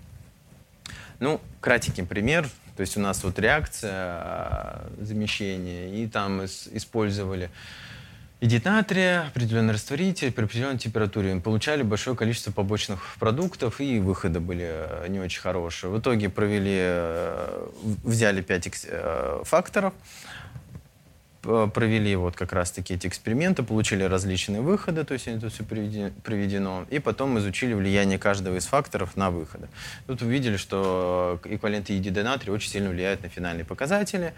[SPEAKER 1] Ну, кратенький пример. То есть у нас вот реакция а, замещения, и там использовали идит натрия, определенный растворитель при определенной температуре. Получали большое количество побочных продуктов, и выходы были э, не очень хорошие. В итоге провели, э, взяли 5 факторов, Э, провели вот как раз-таки эти эксперименты, получили различные выходы, то есть это все приведено, и потом изучили влияние каждого из факторов на выходы. Тут увидели, что эквиваленты EDD натрия очень сильно влияют на финальные показатели.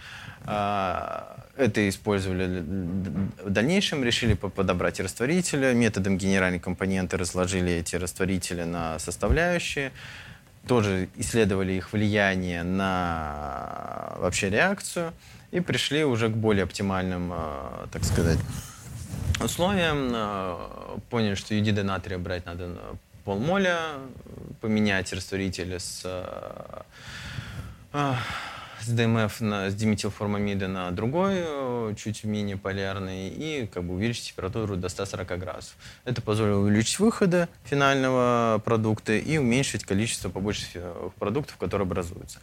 [SPEAKER 1] А, это использовали в дальнейшем, решили подобрать растворители, методом генеральной компоненты разложили эти растворители на составляющие, тоже исследовали их влияние на вообще реакцию и пришли уже к более оптимальным, э, так сказать, условиям. Э, поняли, что едида натрия брать надо полмоля, поменять растворитель с э, с ДМФ на, с диметилформамида на другой, чуть менее полярный, и как бы увеличить температуру до 140 градусов. Это позволило увеличить выходы финального продукта и уменьшить количество побочных продуктов, которые образуются.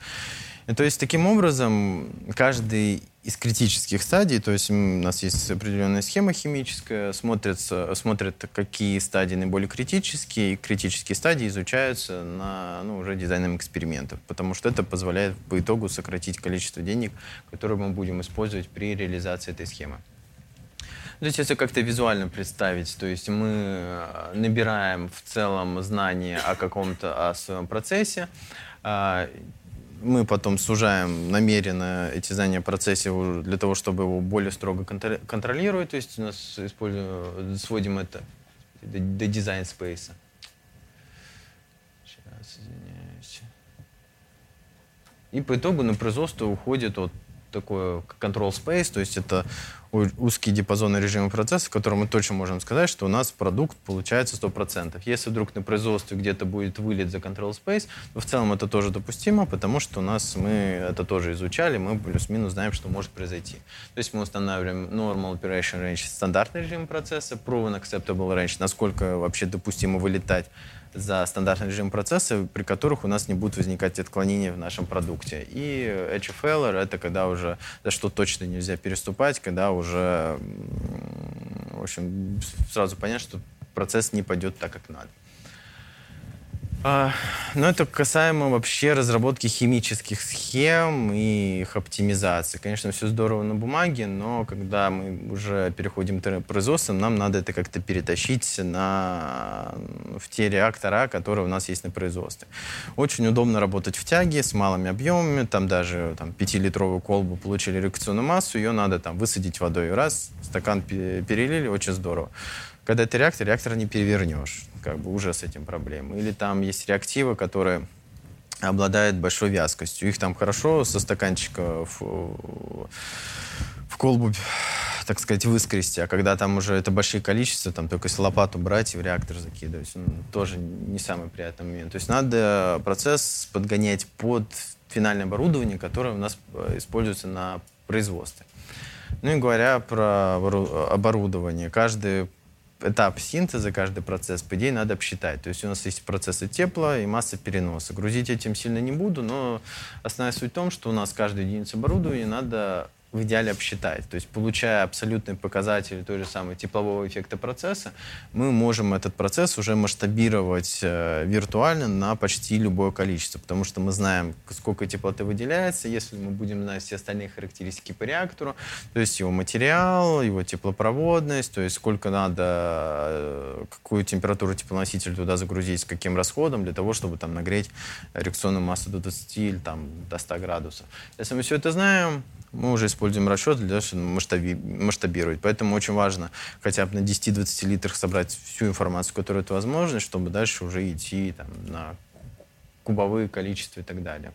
[SPEAKER 1] И, то есть таким образом каждый из критических стадий, то есть у нас есть определенная схема химическая, смотрится, смотрят, какие стадии наиболее критические, и критические стадии изучаются на ну, уже дизайном экспериментов, потому что это позволяет по итогу сократить количество денег, которые мы будем использовать при реализации этой схемы. То есть если как-то визуально представить, то есть мы э, набираем в целом знания о каком-то о своем процессе, а, мы потом сужаем намеренно эти знания о процессе для того, чтобы его более строго контролировать. То есть у нас используем, сводим это до, до дизайн спейса. Сейчас, извиняюсь. И по итогу на производство уходит вот такой control space, то есть это узкий диапазон режима процесса, в котором мы точно можем сказать, что у нас продукт получается 100%. Если вдруг на производстве где-то будет вылет за control space, то в целом это тоже допустимо, потому что у нас мы это тоже изучали, мы плюс-минус знаем, что может произойти. То есть мы устанавливаем normal operation range, стандартный режим процесса, proven acceptable range, насколько вообще допустимо вылетать за стандартный режим процесса, при которых у нас не будут возникать отклонения в нашем продукте. И failure — это когда уже за что точно нельзя переступать, когда уже, в общем, сразу понятно, что процесс не пойдет так, как надо. А, ну, это касаемо вообще разработки химических схем и их оптимизации. Конечно, все здорово на бумаге, но когда мы уже переходим к производству, нам надо это как-то перетащить на, в те реактора, которые у нас есть на производстве. Очень удобно работать в тяге с малыми объемами, там даже там, 5-литровую колбу получили реакционную массу, ее надо там высадить водой. Раз, стакан перелили, очень здорово. Когда это реактор, реактор не перевернешь. Как бы уже с этим проблемы. Или там есть реактивы, которые обладают большой вязкостью. Их там хорошо со стаканчика в, в колбу, так сказать, выскрести. А когда там уже это большие количества, там только если лопату брать и в реактор закидывать, ну, тоже не самый приятный момент. То есть надо процесс подгонять под финальное оборудование, которое у нас э, используется на производстве. Ну и говоря про оборудование, каждый этап синтеза, каждый процесс, по идее, надо обсчитать. То есть у нас есть процессы тепла и масса переноса. Грузить этим сильно не буду, но основная суть в том, что у нас каждую единицу оборудования надо в идеале обсчитать. То есть, получая абсолютные показатели той же самой теплового эффекта процесса, мы можем этот процесс уже масштабировать э, виртуально на почти любое количество, потому что мы знаем, сколько теплоты выделяется, если мы будем знать все остальные характеристики по реактору, то есть его материал, его теплопроводность, то есть сколько надо, э, какую температуру теплоноситель туда загрузить, с каким расходом, для того, чтобы там нагреть реакционную массу до 20 или там, до 100 градусов. Если мы все это знаем, мы уже используем расчет для того, чтобы масштаби масштабировать. Поэтому очень важно хотя бы на 10-20 литрах собрать всю информацию, которая это возможно, чтобы дальше уже идти там, на кубовые количества и так далее.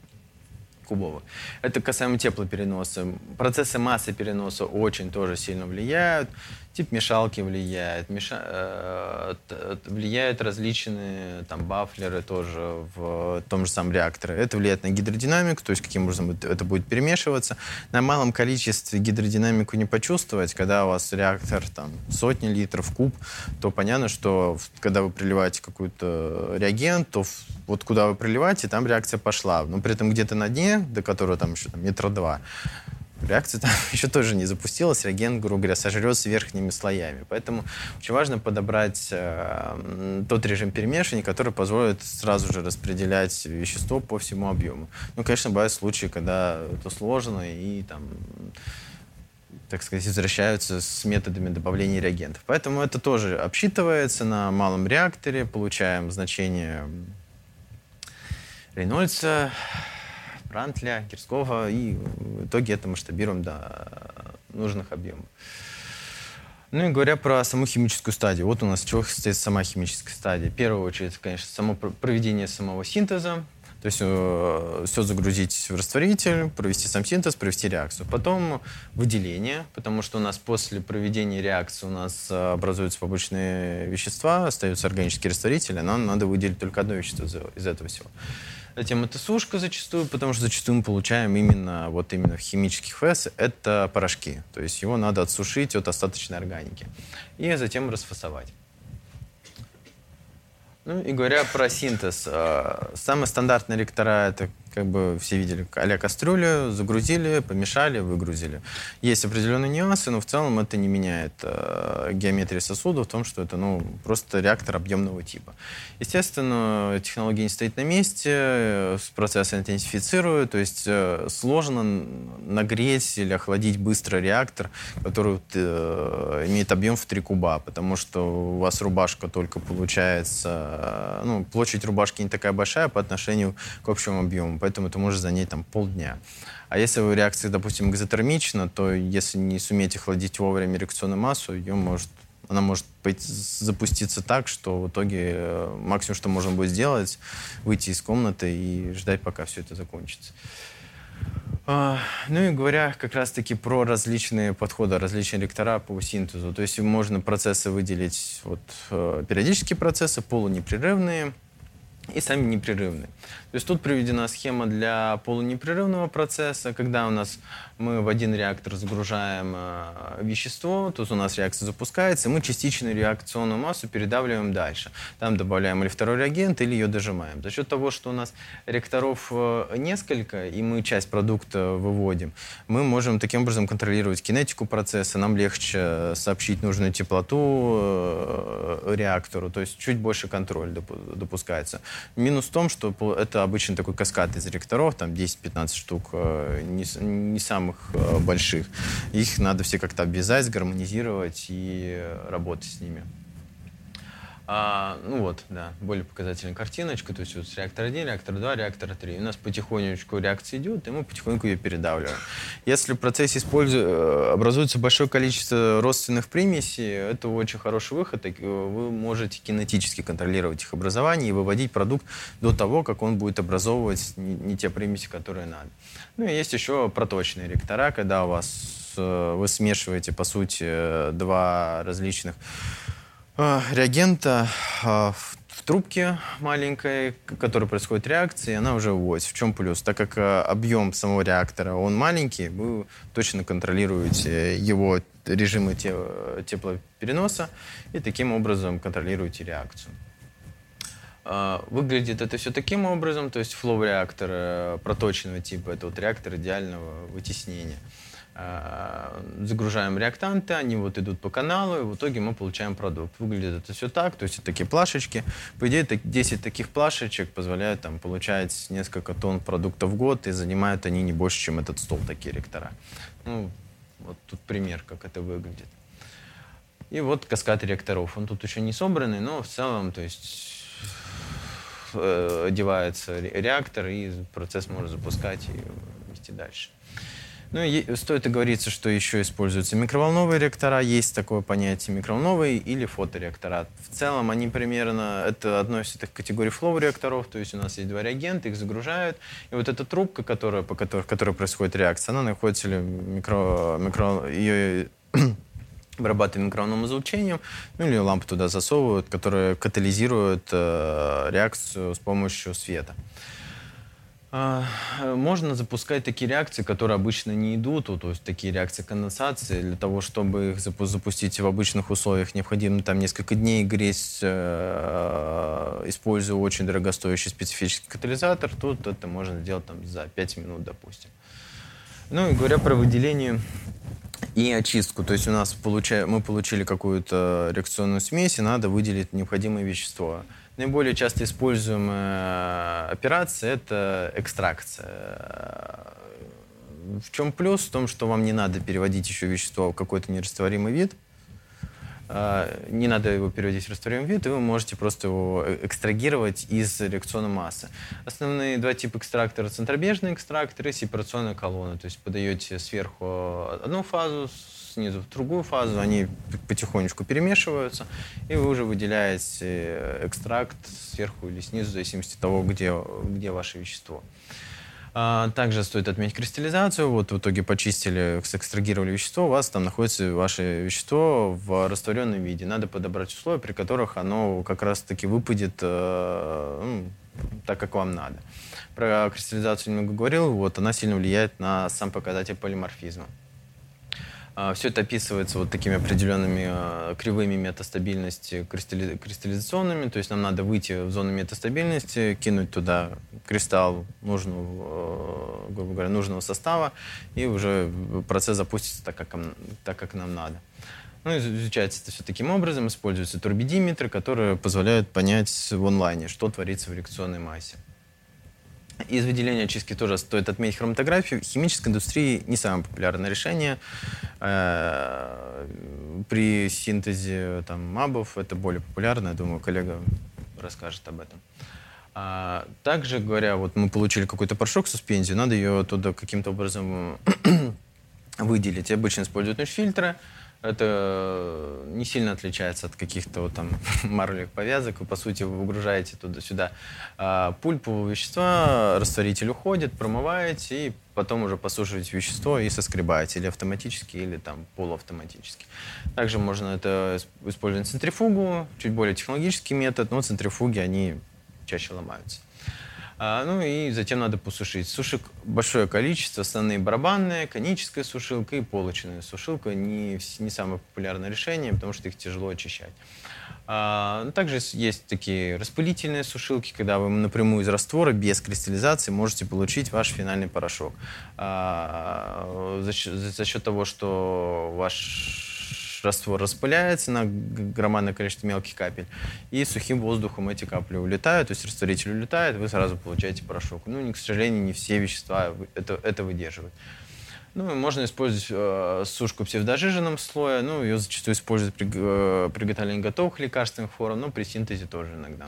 [SPEAKER 1] Кубовые. Это касаемо теплопереноса. Процессы массы переноса очень тоже сильно влияют. Тип мешалки влияет, меша... э, влияют различные там бафлеры тоже в том же самом реакторе. Это влияет на гидродинамику, то есть каким образом это будет перемешиваться. На малом количестве гидродинамику не почувствовать, когда у вас реактор там сотни литров, куб, то понятно, что когда вы приливаете какой-то реагент, то вот куда вы приливаете, там реакция пошла. Но при этом где-то на дне, до которого там еще там, метра два, реакция там еще тоже не запустилась, реагент, грубо говоря, сожрется верхними слоями. Поэтому очень важно подобрать э, тот режим перемешивания, который позволит сразу же распределять вещество по всему объему. Ну, конечно, бывают случаи, когда это сложно и там так сказать, возвращаются с методами добавления реагентов. Поэтому это тоже обсчитывается на малом реакторе, получаем значение Рейнольдса, Рантля, Кирского, и в итоге это масштабируем до нужных объемов. Ну и говоря про саму химическую стадию. Вот у нас чего состоит сама химическая стадия. В первую очередь, конечно, само проведение самого синтеза. То есть э, все загрузить в растворитель, провести сам синтез, провести реакцию. Потом выделение, потому что у нас после проведения реакции у нас э, образуются побочные вещества, остаются органические растворители, нам надо выделить только одно вещество из этого всего. Затем это сушка зачастую, потому что зачастую мы получаем именно, вот именно в химических ФС это порошки. То есть его надо отсушить от остаточной органики. И затем расфасовать. Ну и говоря про синтез, э, самые стандартные ректора это как бы все видели, а кастрюлю, загрузили, помешали, выгрузили. Есть определенные нюансы, но в целом это не меняет э, геометрии сосуда в том, что это ну, просто реактор объемного типа. Естественно, технология не стоит на месте, э, процесс интенсифицирует, то есть э, сложно нагреть или охладить быстро реактор, который э, имеет объем в 3 куба, потому что у вас рубашка только получается, э, ну, площадь рубашки не такая большая по отношению к общему объему поэтому это может занять там полдня. А если вы реакция, допустим, экзотермична, то если не сумеете охладить вовремя реакционную массу, ее может она может быть, запуститься так, что в итоге э, максимум, что можно будет сделать, выйти из комнаты и ждать, пока все это закончится. А, ну и говоря как раз-таки про различные подходы, различные ректора по синтезу. То есть можно процессы выделить, вот, э, периодические процессы, полунепрерывные и сами непрерывные. То есть тут приведена схема для полунепрерывного процесса, когда у нас мы в один реактор загружаем э, вещество, тут у нас реакция запускается, и мы частичную реакционную массу передавливаем дальше. Там добавляем или второй реагент, или ее дожимаем. За счет того, что у нас реакторов э, несколько, и мы часть продукта выводим, мы можем таким образом контролировать кинетику процесса, нам легче сообщить нужную теплоту э, реактору, то есть чуть больше контроль допускается. Минус в том, что это обычно такой каскад из ректоров, там 10-15 штук, э, не, не самых э, больших. Их надо все как-то обвязать, гармонизировать и работать с ними. А, ну вот, да, более показательная картиночка. То есть вот реактор 1, реактор 2, реактор 3. У нас потихонечку реакция идет, и мы потихоньку ее передавливаем. Если в процессе использу... Э, образуется большое количество родственных примесей, это очень хороший выход. Вы можете кинетически контролировать их образование и выводить продукт до того, как он будет образовывать не, те примеси, которые надо. Ну и есть еще проточные реактора, когда у вас э, вы смешиваете, по сути, два различных реагента а, в трубке маленькой, в которой происходит реакция, и она уже вводится. В чем плюс? Так как э, объем самого реактора, он маленький, вы точно контролируете его режимы теплопереноса и таким образом контролируете реакцию. А, выглядит это все таким образом, то есть флоу-реактор э, проточного типа, это вот реактор идеального вытеснения. А, загружаем реактанты, они вот идут по каналу, и в итоге мы получаем продукт. Выглядит это все так, то есть это такие плашечки. По идее, 10 таких плашечек позволяют там, получать несколько тонн продукта в год, и занимают они не больше, чем этот стол, такие реактора. Ну, вот тут пример, как это выглядит. И вот каскад реакторов. Он тут еще не собранный, но в целом, то есть э, одевается реактор, и процесс может запускать и вести дальше. Ну, стоит оговориться, что еще используются микроволновые реактора. Есть такое понятие микроволновые или фотореактора. В целом они примерно, это относится к категории флоу-реакторов, то есть у нас есть два реагента, их загружают. И вот эта трубка, которая, по которой, которой происходит реакция, она находится или микро, микро, ее вырабатываем микроволновым излучением, ну или лампу туда засовывают, которая катализирует э, реакцию с помощью света. Можно запускать такие реакции, которые обычно не идут, то есть такие реакции конденсации. Для того, чтобы их запустить в обычных условиях, необходимо там несколько дней греть, э, используя очень дорогостоящий специфический катализатор. Тут это можно сделать там, за 5 минут, допустим. Ну и говоря про выделение и очистку. То есть у нас получая, мы получили какую-то реакционную смесь, и надо выделить необходимое вещество. Наиболее часто используемая операция – это экстракция. В чем плюс? В том, что вам не надо переводить еще вещество в какой-то нерастворимый вид. А, не надо его переводить в растворимый вид, и вы можете просто его экстрагировать из реакционной массы. Основные два типа экстрактора – центробежный экстрактор и сепарационная колонна. То есть подаете сверху одну фазу, снизу в другую фазу, они потихонечку перемешиваются, и вы уже выделяете э, экстракт сверху или снизу, в зависимости от того, где, где ваше вещество. А, также стоит отметить кристаллизацию. Вот в итоге почистили, сэкстрагировали вещество, у вас там находится ваше вещество в растворенном виде. Надо подобрать условия, при которых оно как раз-таки выпадет э, ну, так, как вам надо. Про кристаллизацию немного говорил. Вот, она сильно влияет на сам показатель полиморфизма. А, Все это описывается вот такими определенными а, кривыми метастабильности кристаллизационными. То есть нам надо выйти в зону метастабильности, кинуть туда кристалл нужного, а, грубо говоря, нужного состава, и уже процесс запустится так, как, так, как нам надо. Ну, изучается это все таким образом. Используются турбидиметры, которые позволяют понять в онлайне, что творится в реакционной массе. Из выделения очистки тоже стоит отметить хроматографию. В химической индустрии не самое популярное решение. Э, при синтезе там, мабов это более популярно. Я думаю, коллега расскажет об этом. А, также, говоря, вот мы получили какой-то порошок, суспензию, надо ее туда каким-то образом выделить. Обычно используют фильтры. Это не сильно отличается от каких-то вот там марлевых повязок. Вы, по сути, вы выгружаете туда-сюда а, пульпу вещества, растворитель уходит, промываете и потом уже посушиваете вещество и соскребаете или автоматически, или там полуавтоматически. Также можно это использовать центрифугу, чуть более технологический метод, но центрифуги, они чаще ломаются. А, ну и затем надо посушить. Сушек большое количество, основные барабанные, коническая сушилка и полочная сушилка. Не, не самое популярное решение, потому что их тяжело очищать. А, ну, также есть такие распылительные сушилки, когда вы напрямую из раствора, без кристаллизации, можете получить ваш финальный порошок. А, за, счет, за счет того, что ваш раствор распыляется на громадное количество мелких капель, и сухим воздухом эти капли улетают, то есть растворитель улетает, вы сразу получаете порошок. Ну, к сожалению, не все вещества это, это выдерживают. Ну, можно использовать э, сушку псевдожиженном слое, ну, ее зачастую используют при э, приготовлении готовых лекарственных форм, но при синтезе тоже иногда.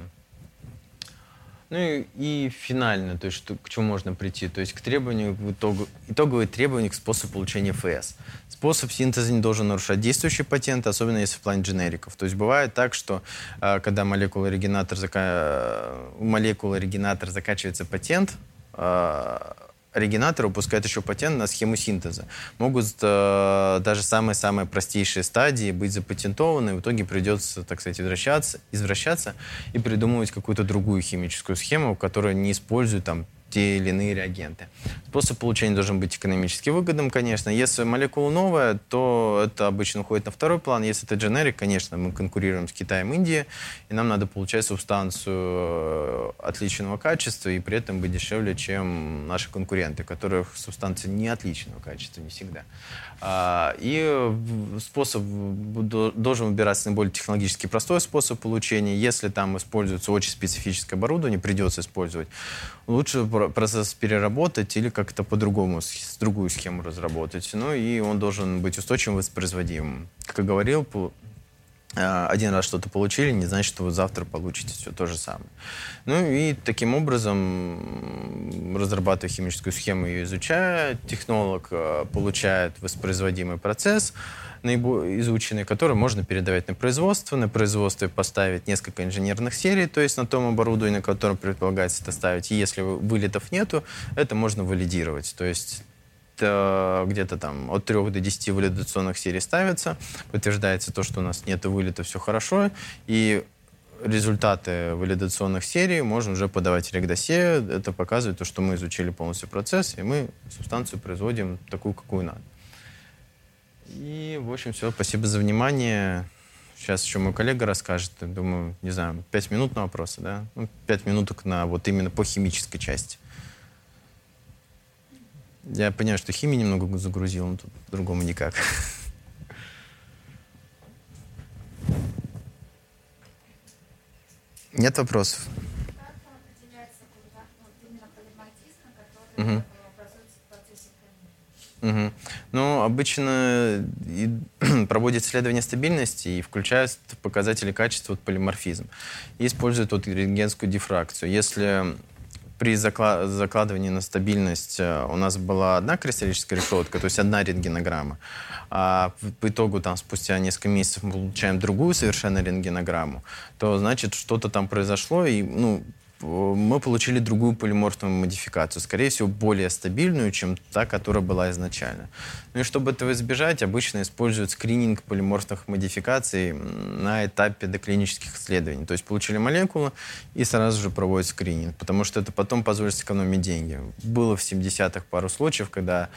[SPEAKER 1] Ну и, и финально, то есть что, к чему можно прийти, то есть к требованию, к итогу, итоговые требования к способу получения ФС. Способ синтеза не должен нарушать действующий патент, особенно если в плане дженериков. То есть бывает так, что э, когда молекула-оригинатор, зака... молекула-оригинатор заканчивается патент, оригинаторы выпускают еще патент на схему синтеза. Могут э, даже самые-самые простейшие стадии быть запатентованы, в итоге придется, так сказать, возвращаться, извращаться и придумывать какую-то другую химическую схему, которая не использует там те или иные реагенты. Способ получения должен быть экономически выгодным, конечно. Если молекула новая, то это обычно уходит на второй план. Если это дженерик, конечно, мы конкурируем с Китаем, Индией, и нам надо получать субстанцию э, отличного качества и при этом быть дешевле, чем наши конкуренты, которых субстанции не отличного качества, не всегда. А, и способ должен выбираться наиболее технологически простой способ получения. Если там используется очень специфическое оборудование, придется использовать, лучше процесс переработать или как-то по-другому, с другую схему разработать. Ну и он должен быть устойчивым, воспроизводимым. Как я говорил, один раз что-то получили, не значит, что вы завтра получите все то же самое. Ну и таким образом, разрабатывая химическую схему, ее изучая, технолог а, получает воспроизводимый процесс, изученный, который можно передавать на производство. На производстве поставить несколько инженерных серий, то есть на том оборудовании, на котором предполагается это ставить. И если вылетов нету, это можно валидировать. То есть где-то там от 3 до 10 валидационных серий ставится, подтверждается то, что у нас нет вылета, все хорошо, и результаты валидационных серий можно уже подавать регдосе. Это показывает то, что мы изучили полностью процесс, и мы субстанцию производим такую, какую надо. И, в общем, все. Спасибо за внимание. Сейчас еще мой коллега расскажет. Думаю, не знаю, пять минут на вопросы, да? Ну, пять минуток на вот именно по химической части. Я понимаю, что химии немного загрузил, но тут другому никак. Нет вопросов? Угу. Угу. Ну, обычно проводят исследования стабильности и включают показатели качества вот, полиморфизм. И используют вот рентгенскую дифракцию. Если при закладывании на стабильность э, у нас была одна кристаллическая решетка, то есть одна рентгенограмма, а по итогу там спустя несколько месяцев мы получаем другую совершенно рентгенограмму, то значит что-то там произошло, и ну, мы получили другую полиморфную модификацию, скорее всего, более стабильную, чем та, которая была изначально. Ну и чтобы этого избежать, обычно используют скрининг полиморфных модификаций на этапе доклинических исследований. То есть получили молекулу и сразу же проводят скрининг, потому что это потом позволит сэкономить деньги. Было в 70-х пару случаев, когда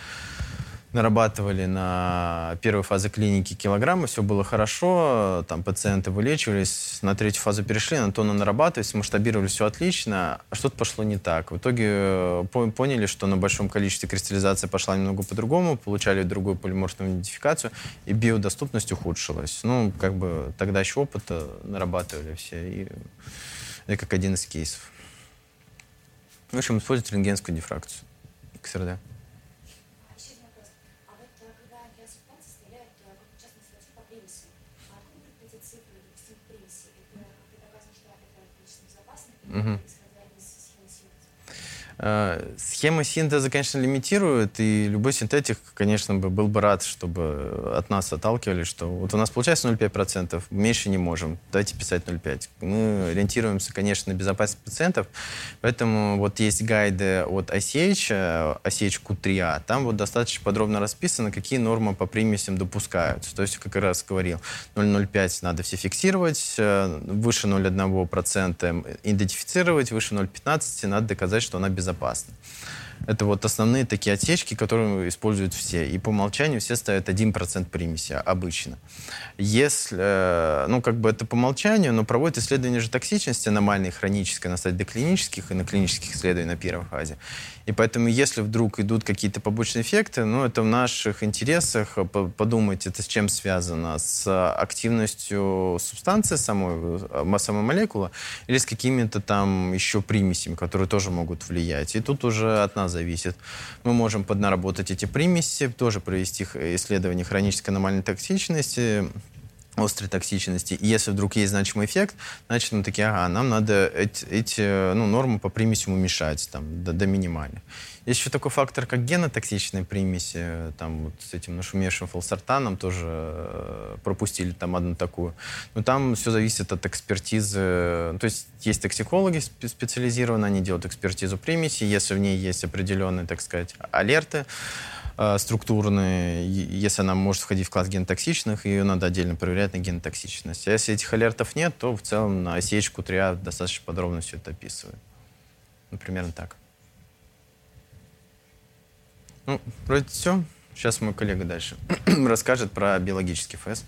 [SPEAKER 1] нарабатывали на первой фазе клиники килограммы, все было хорошо, там пациенты вылечивались, на третью фазу перешли, на тонну нарабатывались, масштабировали все отлично, а что-то пошло не так. В итоге э, поняли, что на большом количестве кристаллизация пошла немного по-другому, получали другую полиморфную идентификацию, и биодоступность ухудшилась. Ну, как бы тогда еще опыта нарабатывали все, и это как один из кейсов. В общем, используют рентгенскую дифракцию. КСРД. Mm-hmm. Э, схема синтеза, конечно, лимитирует, и любой синтетик, конечно, был бы рад, чтобы от нас отталкивали, что вот у нас получается 0,5%, меньше не можем, давайте писать 0,5%. Мы ориентируемся, конечно, на безопасность пациентов, поэтому вот есть гайды от ICH, ICH Q3A, там вот достаточно подробно расписано, какие нормы по примесям допускаются. То есть, как раз говорил, 0,05 надо все фиксировать, э, выше 0,1% идентифицировать, выше 0,15 надо доказать, что она безопасна безопасно. Это вот основные такие отсечки, которые используют все. И по умолчанию все ставят 1% примеси обычно. Если, э, ну, как бы это по умолчанию, но проводят исследования же токсичности аномальной, хронической на стадии доклинических и на клинических исследований на первой фазе. И поэтому, если вдруг идут какие-то побочные эффекты, ну, это в наших интересах подумать, это с чем связано, с активностью субстанции самой, э, самой молекулы, или с какими-то там еще примесями, которые тоже могут влиять. И тут уже от нас зависит. Мы можем поднаработать эти примеси, тоже провести исследование хронической аномальной токсичности, острой токсичности. И если вдруг есть значимый эффект, значит, мы такие, ага, нам надо эти, эти ну, нормы по примесям уменьшать там, до, до минимальных. Есть еще такой фактор, как генотоксичные примеси. Там вот с этим нашумевшим фолсартаном тоже э, пропустили там одну такую. Но там все зависит от экспертизы. То есть есть токсикологи специализированные, они делают экспертизу примеси. Если в ней есть определенные, так сказать, алерты, э, структурные, если она может входить в класс генотоксичных, ее надо отдельно проверять на генотоксичность. А если этих алертов нет, то в целом на осечку ТРИА достаточно подробно все это описывает. Ну, примерно так. Ну, вроде все. Сейчас мой коллега дальше расскажет про биологический ФС.